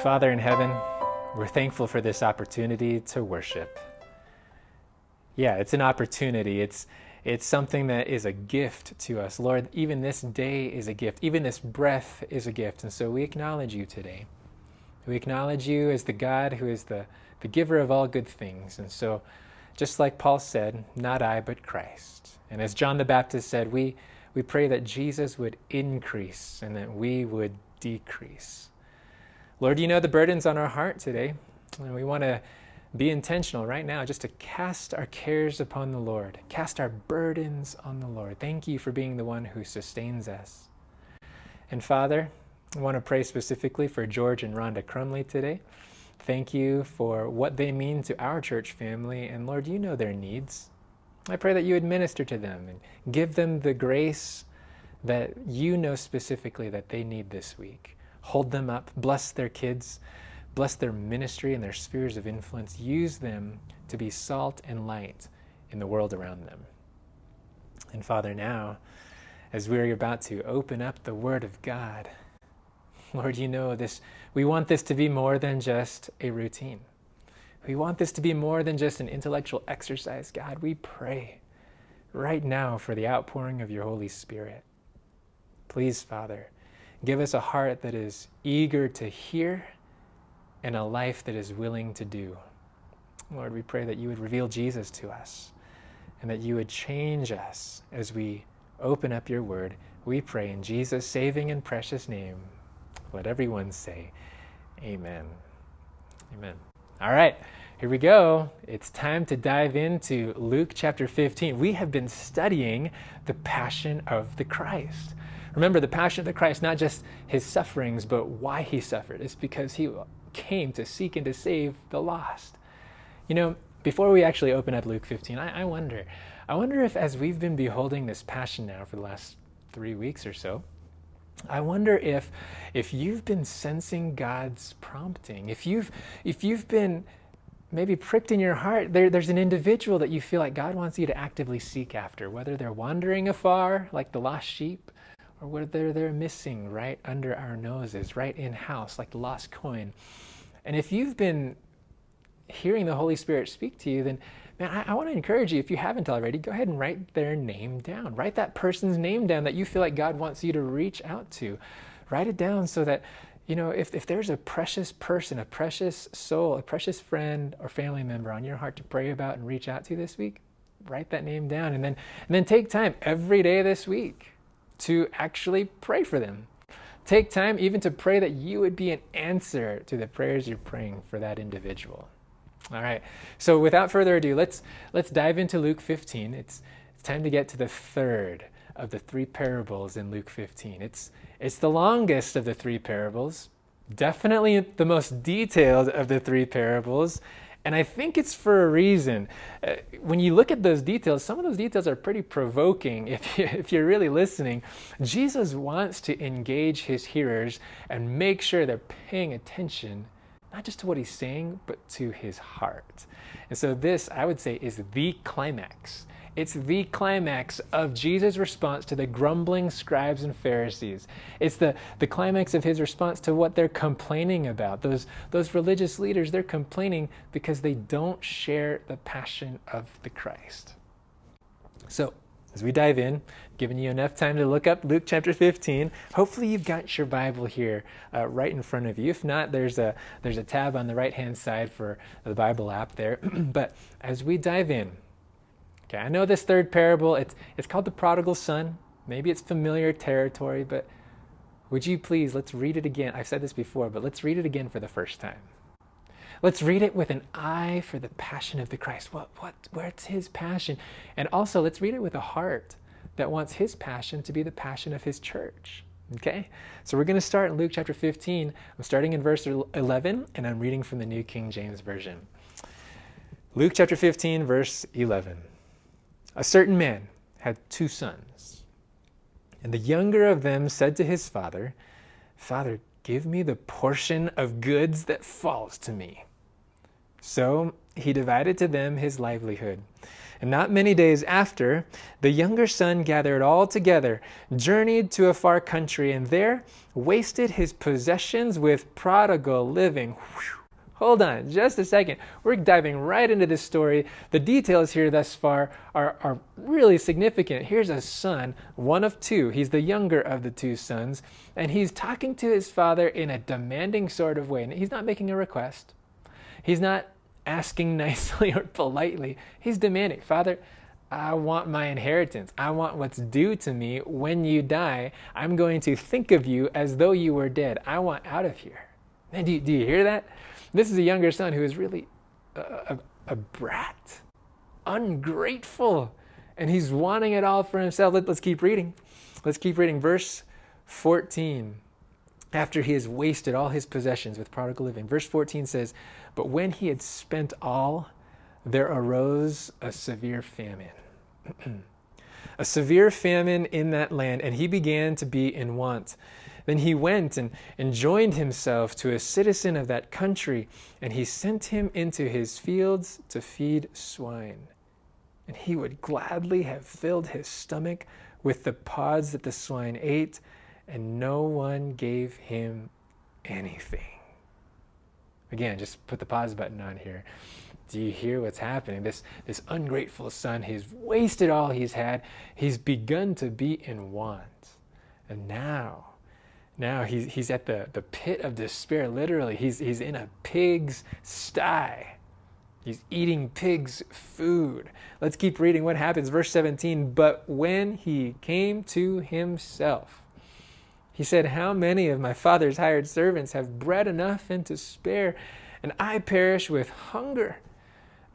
Father in heaven, we're thankful for this opportunity to worship. Yeah, it's an opportunity. It's it's something that is a gift to us. Lord, even this day is a gift. Even this breath is a gift. And so we acknowledge you today. We acknowledge you as the God who is the, the giver of all good things. And so, just like Paul said, not I, but Christ. And as John the Baptist said, we, we pray that Jesus would increase and that we would decrease. Lord, you know the burdens on our heart today. And we want to be intentional right now just to cast our cares upon the Lord, cast our burdens on the Lord. Thank you for being the one who sustains us. And Father, I want to pray specifically for George and Rhonda Crumley today. Thank you for what they mean to our church family. And Lord, you know their needs. I pray that you would minister to them and give them the grace that you know specifically that they need this week. Hold them up, bless their kids Bless their ministry and their spheres of influence. Use them to be salt and light in the world around them. And Father, now, as we're about to open up the Word of God, Lord, you know this. We want this to be more than just a routine. We want this to be more than just an intellectual exercise. God, we pray right now for the outpouring of your Holy Spirit. Please, Father, give us a heart that is eager to hear and a life that is willing to do. Lord, we pray that you would reveal Jesus to us and that you would change us as we open up your word. We pray in Jesus' saving and precious name. Let everyone say, Amen. Amen. All right, here we go. It's time to dive into Luke chapter 15. We have been studying the passion of the Christ. Remember, the passion of the Christ, not just his sufferings, but why he suffered. It's because he came to seek and to save the lost. You know, before we actually open up Luke 15, I, I wonder, I wonder if as we've been beholding this passion now for the last three weeks or so, I wonder if if you've been sensing God's prompting, if you've if you've been maybe pricked in your heart, there, there's an individual that you feel like God wants you to actively seek after, whether they're wandering afar like the lost sheep, or whether they're missing right under our noses, right in house, like lost coin. And if you've been hearing the Holy Spirit speak to you, then man, I, I want to encourage you, if you haven't already, go ahead and write their name down. Write that person's name down that you feel like God wants you to reach out to. Write it down so that, you know, if, if there's a precious person, a precious soul, a precious friend or family member on your heart to pray about and reach out to this week, write that name down and then and then take time every day this week to actually pray for them. Take time even to pray that you would be an answer to the prayers you're praying for that individual. All right. So without further ado, let's let's dive into Luke 15. It's it's time to get to the third of the three parables in Luke 15. It's it's the longest of the three parables, definitely the most detailed of the three parables, and I think it's for a reason. Uh, when you look at those details, some of those details are pretty provoking if, you, if you're really listening. Jesus wants to engage his hearers and make sure they're paying attention, not just to what he's saying, but to his heart. And so, this, I would say, is the climax it's the climax of Jesus' response to the grumbling scribes and Pharisees. It's the, the climax of his response to what they're complaining about. Those, those religious leaders, they're complaining because they don't share the passion of the Christ. So, as we dive in, giving you enough time to look up Luke chapter 15. Hopefully, you've got your Bible here uh, right in front of you. If not, there's a there's a tab on the right hand side for the Bible app there. but as we dive in, Okay, I know this third parable, it's, it's called the prodigal son. Maybe it's familiar territory, but would you please, let's read it again. I've said this before, but let's read it again for the first time. Let's read it with an eye for the passion of the Christ. What, what, where's his passion? And also, let's read it with a heart that wants his passion to be the passion of his church. Okay? So we're going to start in Luke chapter 15. I'm starting in verse 11, and I'm reading from the New King James Version. Luke chapter 15, verse 11. A certain man had two sons. And the younger of them said to his father, Father, give me the portion of goods that falls to me. So he divided to them his livelihood. And not many days after, the younger son gathered all together, journeyed to a far country, and there wasted his possessions with prodigal living. Whew. Hold on just a second. We're diving right into this story. The details here thus far are, are really significant. Here's a son, one of two. He's the younger of the two sons, and he's talking to his father in a demanding sort of way. And he's not making a request, he's not asking nicely or politely. He's demanding, Father, I want my inheritance. I want what's due to me when you die. I'm going to think of you as though you were dead. I want out of here. Man, do you, do you hear that? This is a younger son who is really a, a, a brat, ungrateful, and he's wanting it all for himself. Let, let's keep reading. Let's keep reading. Verse 14 after he has wasted all his possessions with prodigal living. Verse 14 says, But when he had spent all, there arose a severe famine. a severe famine in that land, and he began to be in want. Then he went and, and joined himself to a citizen of that country, and he sent him into his fields to feed swine. And he would gladly have filled his stomach with the pods that the swine ate and no one gave him anything. Again, just put the pause button on here. Do you hear what's happening? This, this ungrateful son, he's wasted all he's had. He's begun to be in want. And now, now he's, he's at the, the pit of despair, literally. He's, he's in a pig's sty. He's eating pig's food. Let's keep reading what happens. Verse 17 But when he came to himself, he said, How many of my father's hired servants have bread enough and to spare, and I perish with hunger?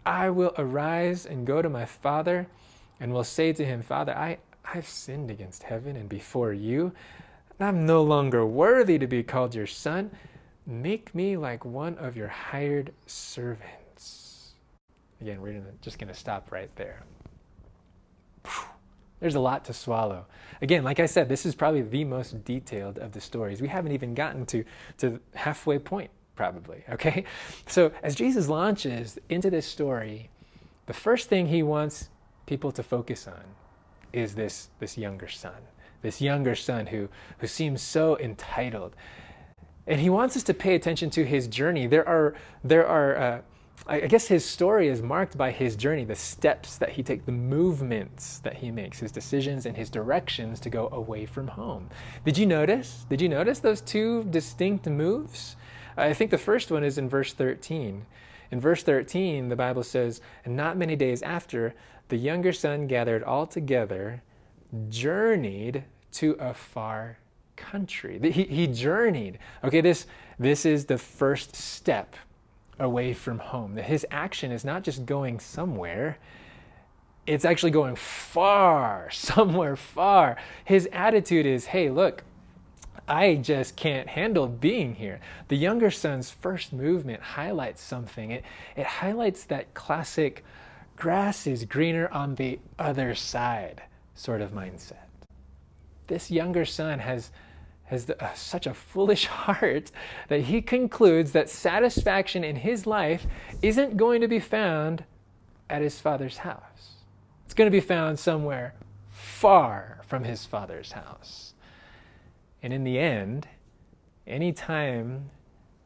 I will arise and go to my father, and will say to him, Father, I, I've sinned against heaven and before you, I'm no longer worthy to be called your son. Make me like one of your hired servants. Again, we're just going to stop right there. There's a lot to swallow. Again, like I said, this is probably the most detailed of the stories. We haven't even gotten to, to halfway point, probably, okay? So as Jesus launches into this story, the first thing he wants people to focus on is this, this younger son, this younger son who, who seems so entitled. And he wants us to pay attention to his journey. There are, there are uh, I guess his story is marked by his journey, the steps that he takes, the movements that he makes, his decisions and his directions to go away from home. Did you notice? Did you notice those two distinct moves? I think the first one is in verse 13. In verse 13, the Bible says, And not many days after, the younger son gathered all together, journeyed to a far country. He, he journeyed. Okay, this, this is the first step away from home. His action is not just going somewhere, it's actually going far, somewhere far. His attitude is hey, look, I just can't handle being here. The younger son's first movement highlights something. It, it highlights that classic grass is greener on the other side sort of mindset. This younger son has has the, uh, such a foolish heart that he concludes that satisfaction in his life isn't going to be found at his father's house. It's going to be found somewhere far from his father's house. And in the end, any time,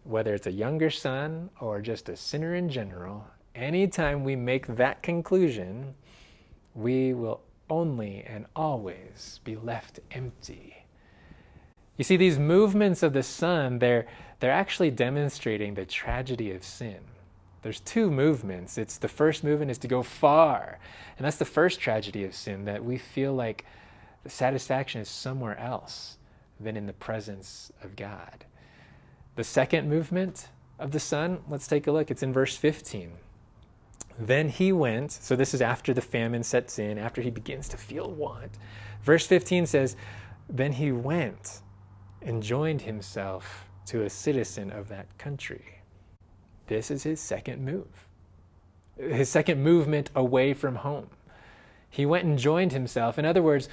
whether it's a younger son or just a sinner in general, anytime we make that conclusion, we will only and always be left empty you see, these movements of the Son, they're, they're actually demonstrating the tragedy of sin. There's two movements. It's the first movement is to go far. And that's the first tragedy of sin, that we feel like the satisfaction is somewhere else than in the presence of God. The second movement of the Son, let's take a look. It's in verse 15. Then he went, so this is after the famine sets in, after he begins to feel want. Verse 15 says, Then he went and joined himself to a citizen of that country. This is his second move, his second movement away from home. He went and joined himself. In other words,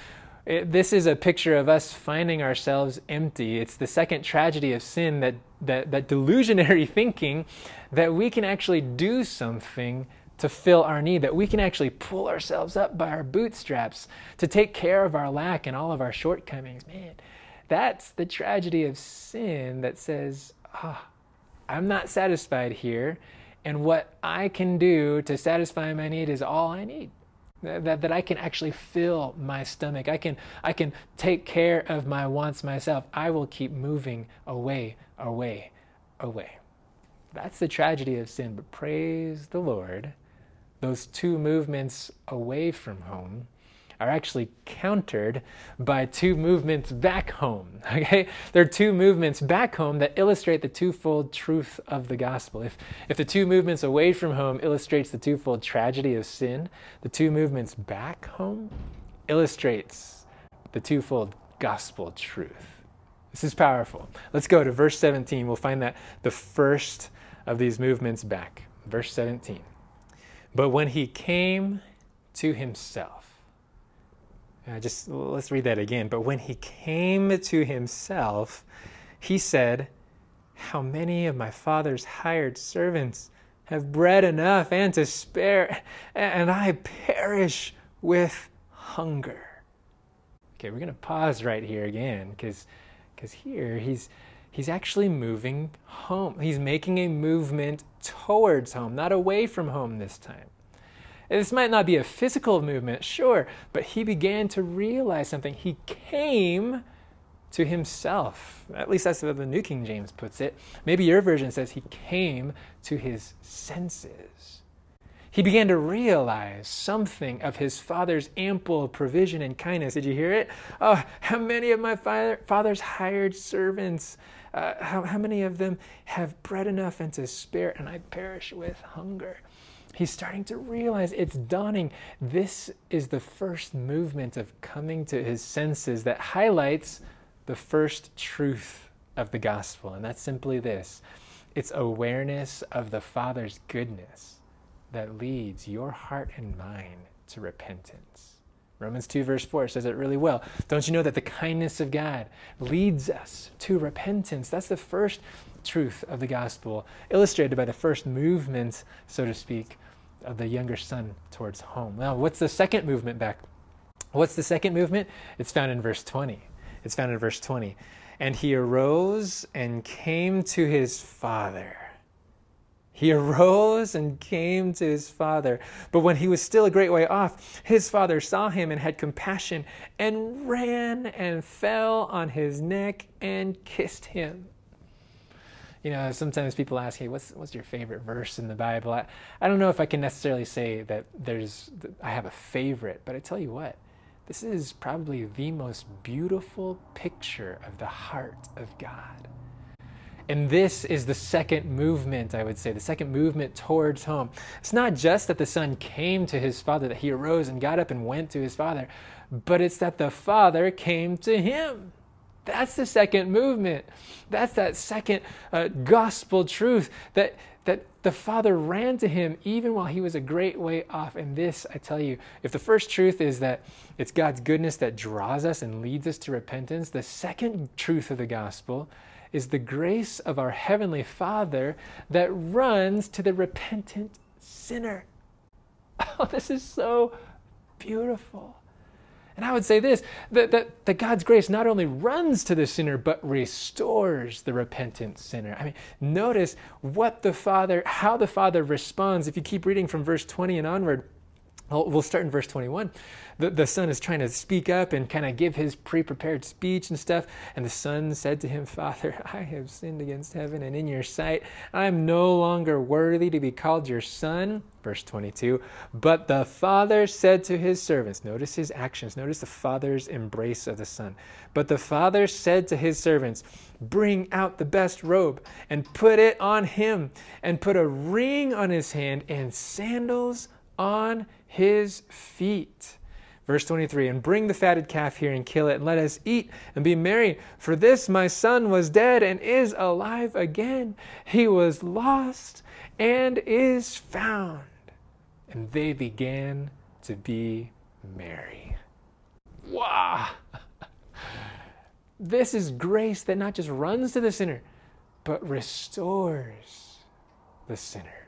It, this is a picture of us finding ourselves empty. It's the second tragedy of sin that, that, that delusionary thinking that we can actually do something to fill our need, that we can actually pull ourselves up by our bootstraps to take care of our lack and all of our shortcomings. Man, that's the tragedy of sin that says, ah, oh, I'm not satisfied here, and what I can do to satisfy my need is all I need. That, that I can actually fill my stomach. I can, I can take care of my wants myself. I will keep moving away, away, away. That's the tragedy of sin. But praise the Lord those two movements away from home are actually countered by two movements back home. Okay? There are two movements back home that illustrate the twofold truth of the gospel. If, if the two movements away from home illustrates the twofold tragedy of sin, the two movements back home illustrates the twofold gospel truth. This is powerful. Let's go to verse 17. We'll find that the first of these movements back. Verse 17. But when he came to himself, uh, just let's read that again. But when he came to himself, he said, How many of my father's hired servants have bread enough and to spare, and I perish with hunger? Okay, we're going to pause right here again because here he's he's actually moving home. He's making a movement towards home, not away from home this time. This might not be a physical movement, sure, but he began to realize something. He came to himself. At least that's what the New King James puts it. Maybe your version says he came to his senses. He began to realize something of his father's ample provision and kindness. Did you hear it? Oh, how many of my father, father's hired servants uh, how, how many of them have bread enough and to spare, and I perish with hunger? He's starting to realize it's dawning. This is the first movement of coming to his senses that highlights the first truth of the gospel, and that's simply this it's awareness of the Father's goodness that leads your heart and mind to repentance. Romans 2, verse 4 says it really well. Don't you know that the kindness of God leads us to repentance? That's the first truth of the gospel, illustrated by the first movement, so to speak, of the younger son towards home. Now, what's the second movement back? What's the second movement? It's found in verse 20. It's found in verse 20. And he arose and came to his father. He arose and came to his father. But when he was still a great way off, his father saw him and had compassion and ran and fell on his neck and kissed him. You know, sometimes people ask, hey, what's, what's your favorite verse in the Bible? I, I don't know if I can necessarily say that there's, I have a favorite, but I tell you what, this is probably the most beautiful picture of the heart of God. And this is the second movement, I would say, the second movement towards home. It's not just that the son came to his father, that he arose and got up and went to his father, but it's that the father came to him. That's the second movement. That's that second uh, gospel truth that, that the Father ran to him even while he was a great way off. And this, I tell you, if the first truth is that it's God's goodness that draws us and leads us to repentance, the second truth of the gospel is the grace of our Heavenly Father that runs to the repentant sinner. Oh, this is so beautiful. And I would say this that, that, that God's grace not only runs to the sinner, but restores the repentant sinner. I mean, notice what the Father, how the Father responds. If you keep reading from verse 20 and onward, we'll start in verse 21 the, the son is trying to speak up and kind of give his pre prepared speech and stuff. And the son said to him, Father, I have sinned against heaven and in your sight. I am no longer worthy to be called your son. Verse 22. But the father said to his servants, notice his actions, notice the father's embrace of the son. But the father said to his servants, Bring out the best robe and put it on him, and put a ring on his hand and sandals on his feet. Verse 23 And bring the fatted calf here and kill it, and let us eat and be merry. For this my son was dead and is alive again. He was lost and is found. And they began to be merry. wow. This is grace that not just runs to the sinner, but restores the sinner.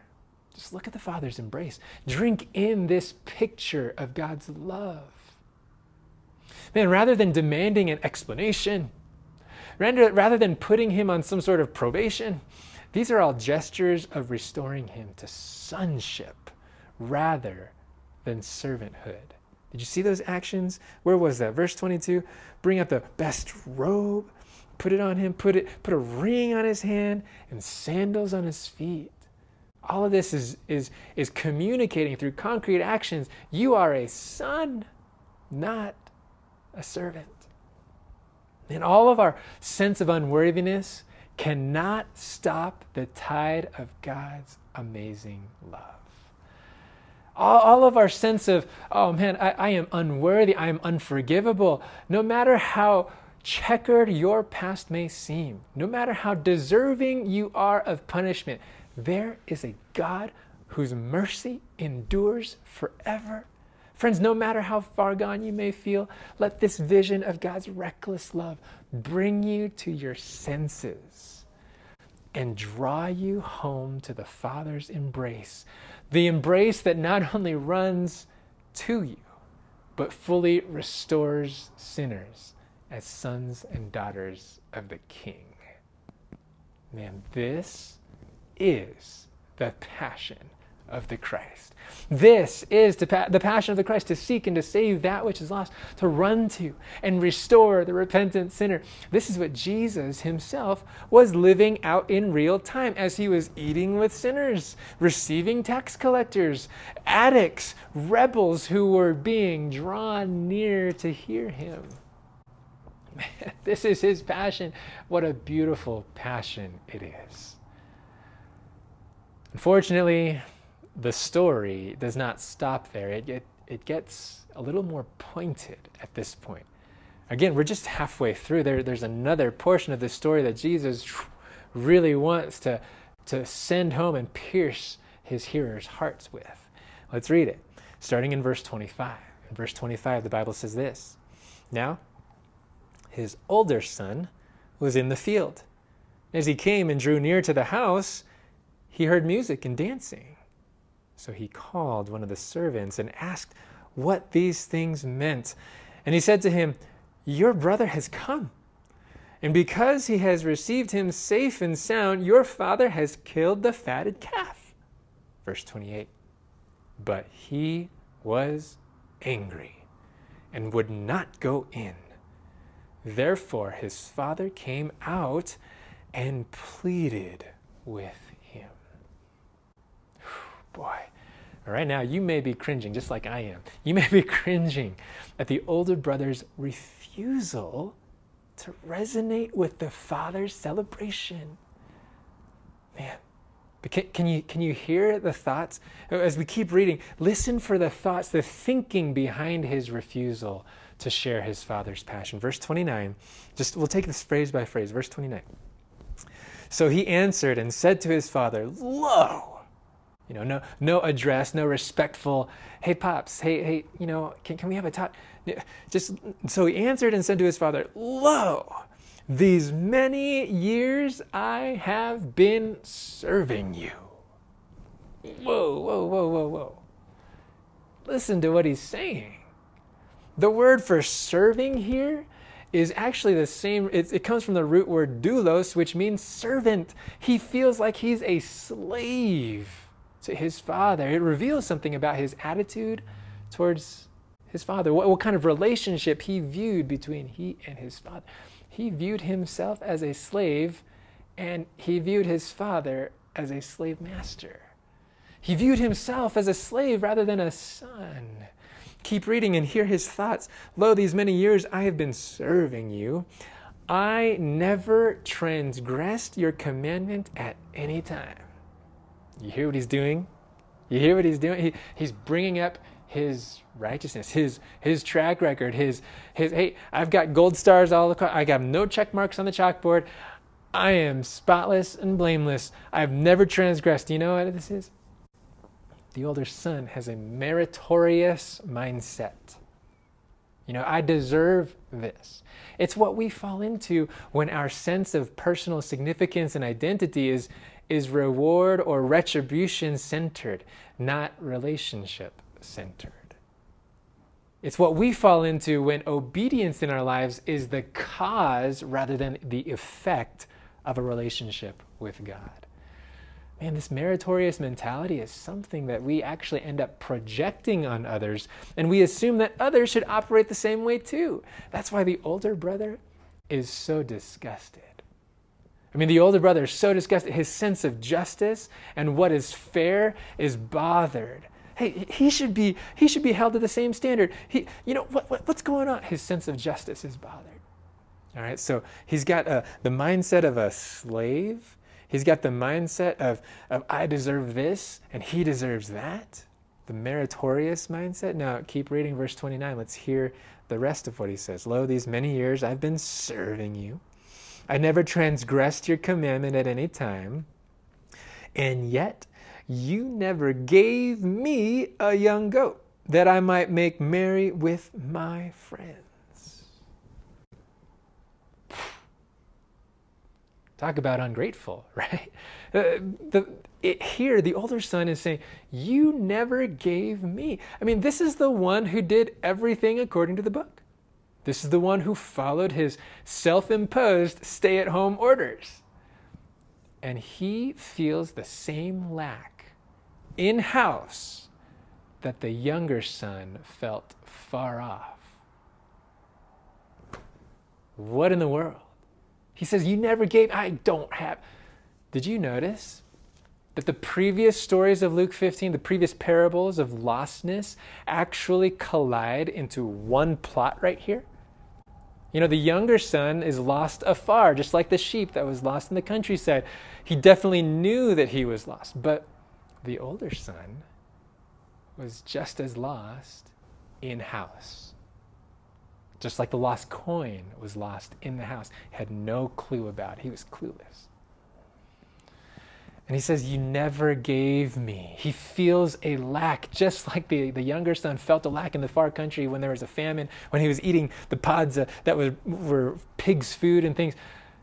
Just look at the Father's embrace. Drink in this picture of God's love. Man, rather than demanding an explanation, rather, than putting him on some sort of probation, these are all gestures of restoring him to sonship rather than servanthood. Did you see those actions? Where was that? Verse 22 bring out the best robe, put it on him, put it put a ring on his hand and sandals on his feet. All of this is is is communicating through concrete actions. You are a son, not a servant. And all of our sense of unworthiness cannot stop the tide of God's amazing love all, all of our sense of, oh man, I, I am unworthy, I am unforgivable, no matter how checkered your past may seem, no matter how deserving you are of punishment, there is a God whose mercy endures forever. Friends, no matter how far gone you may feel, let this vision of God's reckless love bring you to your senses and draw you home to the Father's embrace the embrace that not only runs to you, but fully restores sinners as sons and daughters of the King. Man, this is the passion of the Christ. This is the passion of the Christ to seek and to save that which is lost, to run to and restore the repentant sinner. This is what Jesus himself was living out in real time as he was eating with sinners, receiving tax collectors, addicts, rebels who were being drawn near to hear him. Man, this is his passion. What a beautiful passion it is. Unfortunately, the story does not stop there. It, it, it gets a little more pointed at this point. Again, we're just halfway through. There, there's another portion of the story that Jesus really wants to, to send home and pierce his hearers' hearts with. Let's read it, starting in verse 25. In verse 25, the Bible says this Now, his older son was in the field. As he came and drew near to the house, he heard music and dancing. So he called one of the servants and asked what these things meant. And he said to him, Your brother has come. And because he has received him safe and sound, your father has killed the fatted calf. Verse 28. But he was angry and would not go in. Therefore his father came out and pleaded with boy. Right, now you may be cringing just like I am. You may be cringing at the older brother's refusal to resonate with the father's celebration. Man, but can, can, you, can you hear the thoughts? As we keep reading, listen for the thoughts, the thinking behind his refusal to share his father's passion. Verse 29, just we'll take this phrase by phrase. Verse 29. So he answered and said to his father, Lo, you know, no, no address, no respectful, hey, pops, hey, hey, you know, can, can we have a talk? Just, so he answered and said to his father, Lo, these many years I have been serving you. Whoa, whoa, whoa, whoa, whoa. Listen to what he's saying. The word for serving here is actually the same. It, it, comes from the root word doulos, which means servant. He feels like he's a slave to his father. It reveals something about his attitude towards his father, what, what kind of relationship he viewed between he and his father. He viewed himself as a slave, and he viewed his father as a slave master. He viewed himself as a slave rather than a son. Keep reading and hear his thoughts. Lo, these many years I have been serving you. I never transgressed your commandment at any time. You hear what he's doing? You hear what he's doing? He, he's bringing up his righteousness, his his track record, his his hey, I've got gold stars all across. I got no check marks on the chalkboard. I am spotless and blameless. I've never transgressed. You know what this is? The older son has a meritorious mindset. You know, I deserve this. It's what we fall into when our sense of personal significance and identity is, is reward or retribution centered, not relationship centered. It's what we fall into when obedience in our lives is the cause rather than the effect of a relationship with God. Man, this meritorious mentality is something that we actually end up projecting on others, and we assume that others should operate the same way too. That's why the older brother is so disgusted. I mean, the older brother is so disgusted. His sense of justice and what is fair is bothered. Hey, he should be he should be held to the same standard. He, you know, what, what what's going on? His sense of justice is bothered. All right, so he's got uh, the mindset of a slave. He's got the mindset of, of I deserve this and he deserves that. The meritorious mindset. Now, keep reading verse 29. Let's hear the rest of what he says. Lo, these many years I've been serving you. I never transgressed your commandment at any time. And yet, you never gave me a young goat that I might make merry with my friends. Talk about ungrateful, right? Uh, the, it, here, the older son is saying, You never gave me. I mean, this is the one who did everything according to the book. This is the one who followed his self imposed stay at home orders. And he feels the same lack in house that the younger son felt far off. What in the world? He says, You never gave, I don't have. Did you notice that the previous stories of Luke 15, the previous parables of lostness, actually collide into one plot right here? You know, the younger son is lost afar, just like the sheep that was lost in the countryside. He definitely knew that he was lost, but the older son was just as lost in house just like the lost coin was lost in the house. Had no clue about it. He was clueless. And he says, You never gave me. He feels a lack, just like the, the younger son felt a lack in the far country when there was a famine, when he was eating the pods uh, that was, were pig's food and things.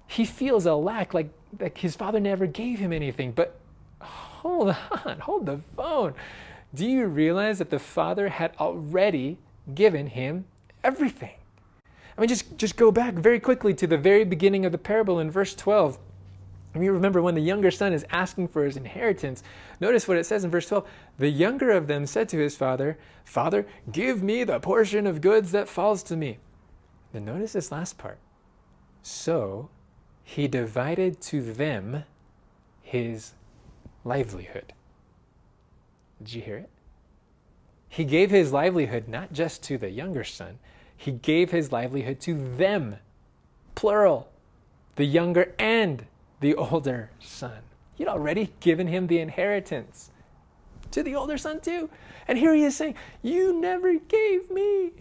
He feels a lack, like, like his father never gave him anything. But hold on, hold the phone. Do you realize that the father had already given him everything? I mean, just, just go back very quickly to the very beginning of the parable in verse 12. And you remember when the younger son is asking for his inheritance. Notice what it says in verse 12. The younger of them said to his father, Father, give me the portion of goods that falls to me. Then notice this last part. So he divided to them his livelihood. Did you hear it? He gave his livelihood not just to the younger son, he gave his livelihood to them, plural, the younger and the older son. He'd already given him the inheritance to the older son, too. And here he is saying, You never gave me.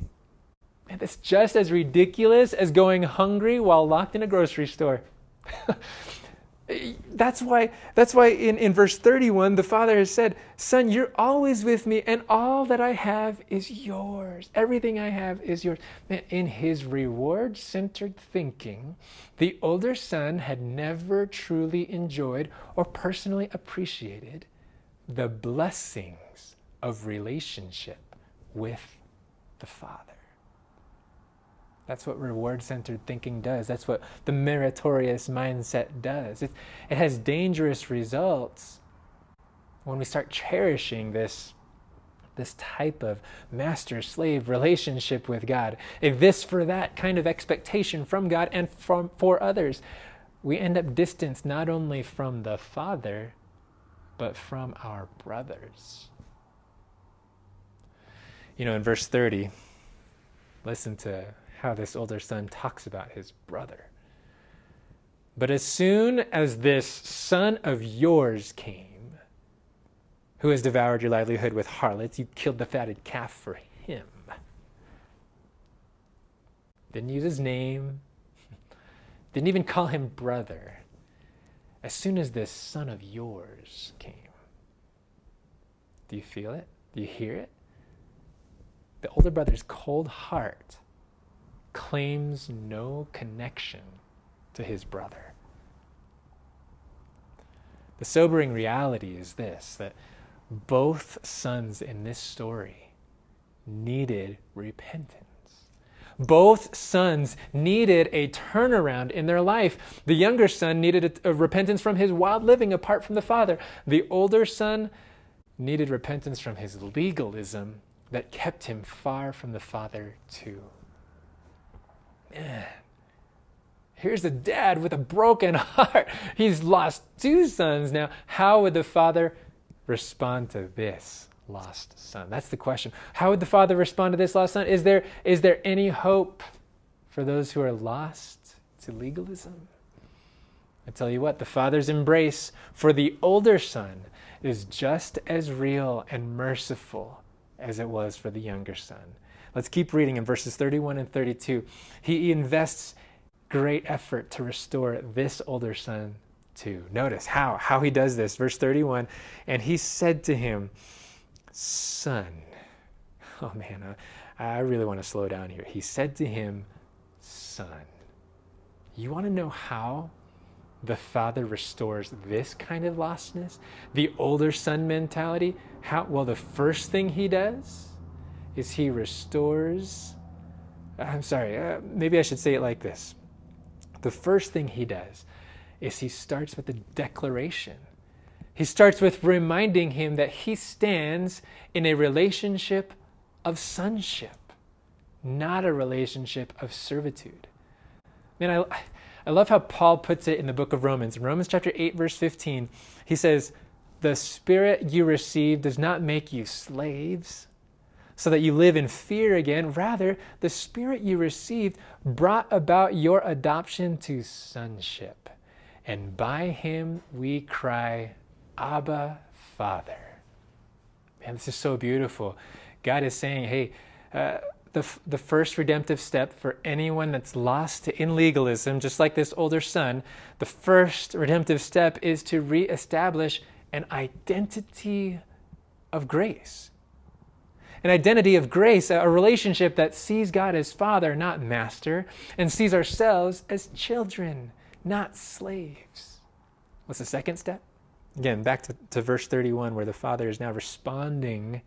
And that's just as ridiculous as going hungry while locked in a grocery store. That's why, that's why in, in verse 31, the father has said, Son, you're always with me, and all that I have is yours. Everything I have is yours. Man, in his reward centered thinking, the older son had never truly enjoyed or personally appreciated the blessings of relationship with the father. That's what reward centered thinking does. That's what the meritorious mindset does. It, it has dangerous results when we start cherishing this, this type of master slave relationship with God, a this for that kind of expectation from God and from, for others. We end up distanced not only from the Father, but from our brothers. You know, in verse 30, listen to how this older son talks about his brother. But as soon as this son of yours came, who has devoured your livelihood with harlots, you killed the fatted calf for him. Didn't use his name, didn't even call him brother. As soon as this son of yours came, do you feel it? Do you hear it? The older brother's cold heart claims no connection to his brother. The sobering reality is this that both sons in this story needed repentance. Both sons needed a turnaround in their life. The younger son needed a, a, repentance from his wild living apart from the father. The older son needed repentance from his legalism that kept him far from the father, too. Man, here's a dad with a broken heart. He's lost two sons now. How would the father respond to this lost son? That's the question. How would the father respond to this lost son? Is there, is there any hope for those who are lost to legalism? I tell you what, the father's embrace for the older son is just as real and merciful as it was for the younger son. Let's keep reading in verses 31 and 32. He invests great effort to restore this older son too. Notice how how he does this. Verse 31, and he said to him, "Son." Oh man, I, I really want to slow down here. He said to him, "Son." You want to know how the father restores this kind of lostness, the older son mentality, how well the first thing he does is he restores I'm sorry, uh, maybe I should say it like this. The first thing he does is he starts with a declaration. He starts with reminding him that he stands in a relationship of sonship, not a relationship of servitude. Man, I, I love how Paul puts it in the book of Romans. In Romans chapter 8, verse 15, he says, The spirit you received does not make you slaves so that you live in fear again. Rather, the spirit you received brought about your adoption to sonship. And by him we cry, Abba, Father. Man, this is so beautiful. God is saying, hey, uh, the, the first redemptive step for anyone that's lost in legalism, just like this older son, the first redemptive step is to reestablish an identity of grace. An identity of grace, a relationship that sees God as Father, not Master, and sees ourselves as children, not slaves. What's the second step? Again, back to, to verse 31, where the Father is now responding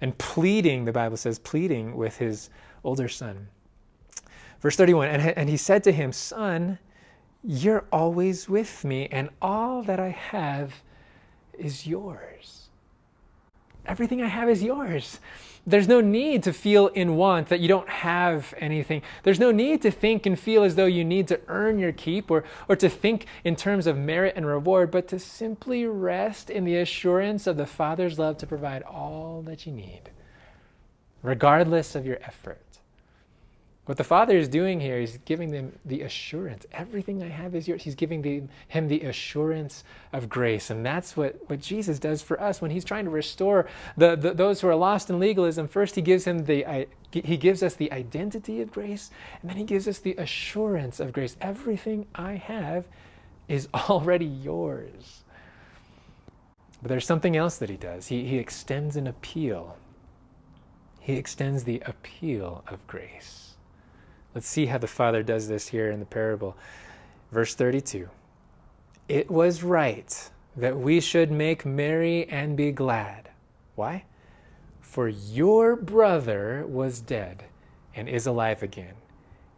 and pleading, the Bible says, pleading with his older son. Verse 31 and, and he said to him, Son, you're always with me, and all that I have is yours. Everything I have is yours. There's no need to feel in want that you don't have anything. There's no need to think and feel as though you need to earn your keep or, or to think in terms of merit and reward, but to simply rest in the assurance of the Father's love to provide all that you need, regardless of your effort. What the Father is doing here is giving them the assurance. Everything I have is yours. He's giving the, him the assurance of grace. And that's what, what Jesus does for us when he's trying to restore the, the, those who are lost in legalism. First, he gives, him the, he gives us the identity of grace, and then he gives us the assurance of grace. Everything I have is already yours. But there's something else that he does. He, he extends an appeal. He extends the appeal of grace. Let's see how the Father does this here in the parable. Verse 32 It was right that we should make merry and be glad. Why? For your brother was dead and is alive again,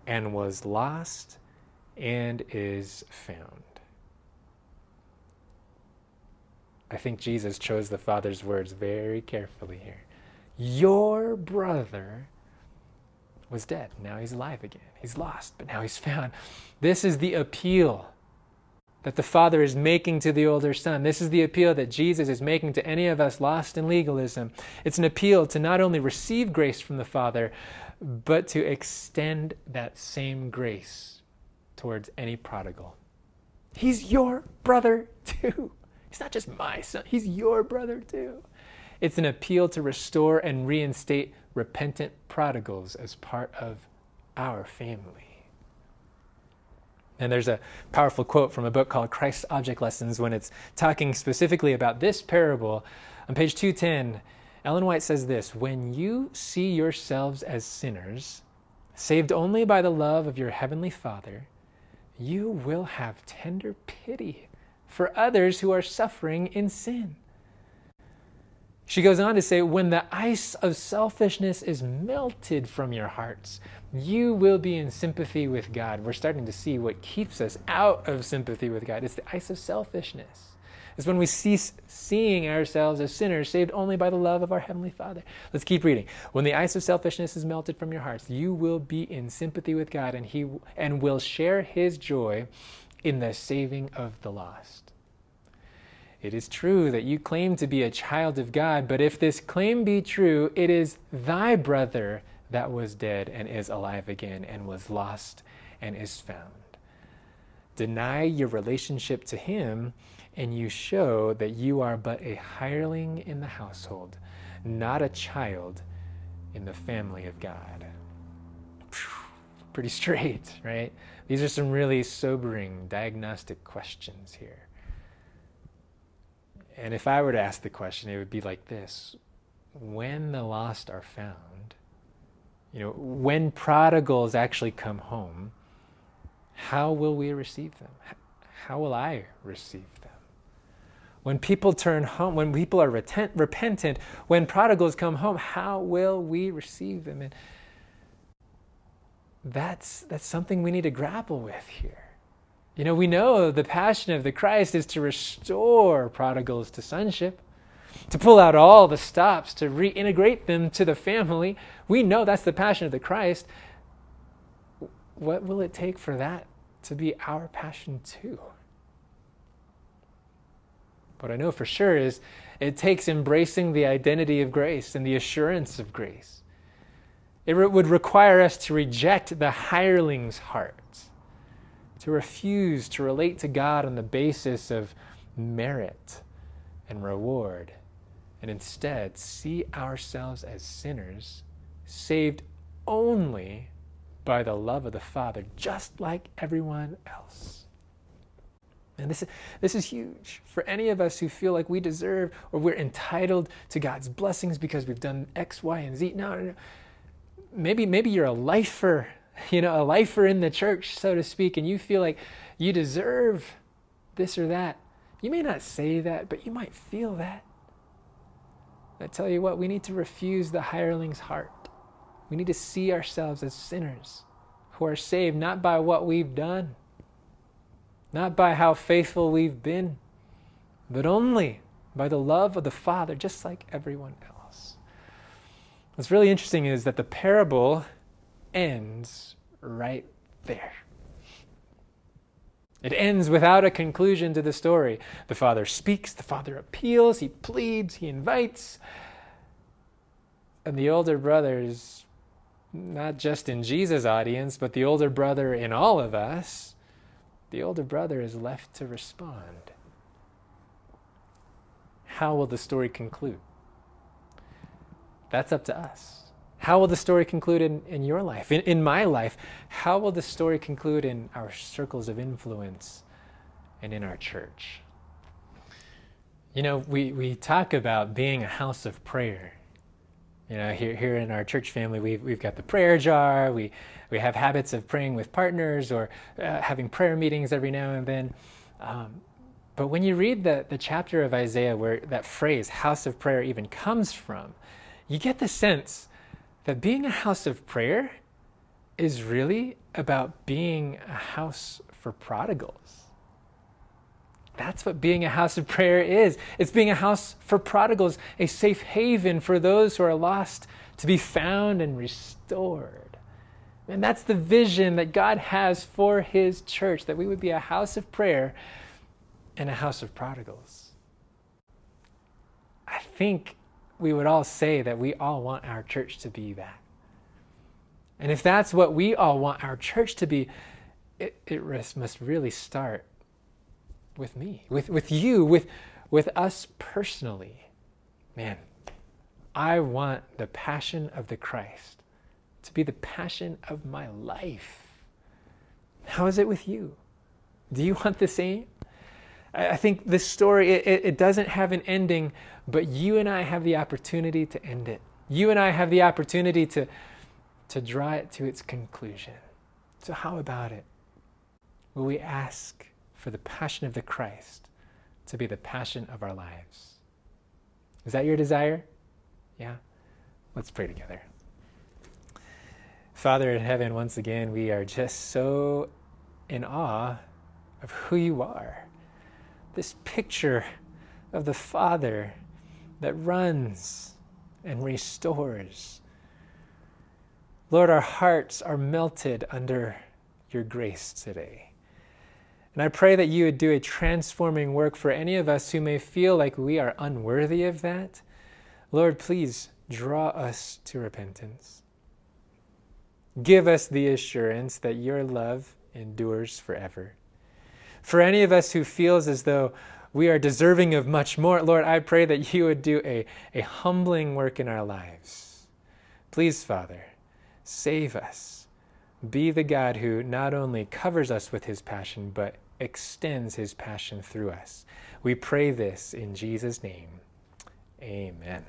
and was lost and is found. I think Jesus chose the Father's words very carefully here. Your brother was dead. Now he's alive again. He's lost, but now he's found. This is the appeal that the Father is making to the older son. This is the appeal that Jesus is making to any of us lost in legalism. It's an appeal to not only receive grace from the Father, but to extend that same grace towards any prodigal. He's your brother too. He's not just my son, he's your brother too. It's an appeal to restore and reinstate repentant prodigals as part of our family. And there's a powerful quote from a book called Christ's Object Lessons when it's talking specifically about this parable. On page 210, Ellen White says this When you see yourselves as sinners, saved only by the love of your heavenly Father, you will have tender pity for others who are suffering in sin. She goes on to say, when the ice of selfishness is melted from your hearts, you will be in sympathy with God. We're starting to see what keeps us out of sympathy with God. It's the ice of selfishness. It's when we cease seeing ourselves as sinners saved only by the love of our Heavenly Father. Let's keep reading. When the ice of selfishness is melted from your hearts, you will be in sympathy with God and He and will share His joy in the saving of the lost. It is true that you claim to be a child of God, but if this claim be true, it is thy brother that was dead and is alive again, and was lost and is found. Deny your relationship to him and you show that you are but a hireling in the household, not a child in the family of God. Pretty straight, right? These are some really sobering diagnostic questions here. And if I were to ask the question, it would be like this When the lost are found, you know, when prodigals actually come home, how will we receive them? How will I receive them? When people turn home, when people are retent, repentant, when prodigals come home, how will we receive them? And that's, that's something we need to grapple with here. You know, we know the passion of the Christ is to restore prodigals to sonship, to pull out all the stops, to reintegrate them to the family. We know that's the passion of the Christ. What will it take for that to be our passion too? What I know for sure is it takes embracing the identity of grace and the assurance of grace. It would require us to reject the hireling's heart, to refuse to relate to God on the basis of merit and reward, and instead see ourselves as sinners saved only by the love of the Father, just like everyone else. And this, this is huge for any of us who feel like we deserve or we're entitled to God's blessings because we've done X, Y, and Z. No, no, no. Maybe, maybe you're a lifer, you know, a lifer in the church, so to speak, and you feel like you deserve this or that. You may not say that, but you might feel that. I tell you what, we need to refuse the hireling's heart. We need to see ourselves as sinners who are saved not by what we've done not by how faithful we've been, but only by the love of the Father, just like everyone else. What's really interesting is that the parable ends right there. It ends without a conclusion to the story. The father speaks, the father appeals, he pleads, he invites. And the older brothers, not just in Jesus' audience, but the older brother in all of us, the older brother is left to respond. How will the story conclude? That's up to us. How will the story conclude in, in your life, in, in my life? How will the story conclude in our circles of influence and in our church? You know, we, we talk about being a house of prayer. You know, here, here in our church family, we've, we've got the prayer jar. We, we have habits of praying with partners or uh, having prayer meetings every now and then. Um, but when you read the, the chapter of Isaiah where that phrase, house of prayer, even comes from, you get the sense that being a house of prayer is really about being a house for prodigals. That's what being a house of prayer is. It's being a house for prodigals, a safe haven for those who are lost to be found and restored. And that's the vision that God has for His church, that we would be a house of prayer and a house of prodigals. I think we would all say that we all want our church to be that. And if that's what we all want our church to be, it, it must really start with me, with, with you, with, with us personally. Man, I want the passion of the Christ to be the passion of my life. How is it with you? Do you want the same? I think this story, it, it, doesn't have an ending, but you and I have the opportunity to end it. You and I have the opportunity to, to draw it to its conclusion. So, how about it? Will we ask for the passion of the Christ to be the passion of our lives? Is that your desire? Yeah? Let's pray together. Father in heaven, once again, we are just so in awe of who you are. This picture of the Father that runs and restores. Lord, our hearts are melted under your grace today. And I pray that you would do a transforming work for any of us who may feel like we are unworthy of that. Lord, please draw us to repentance. Give us the assurance that your love endures forever. For any of us who feels as though we are deserving of much more, Lord, I pray that you would do a, a humbling work in our lives. Please, Father, save us. Be the God who not only covers us with his passion, but extends his passion through us. We pray this in Jesus' name. Amen.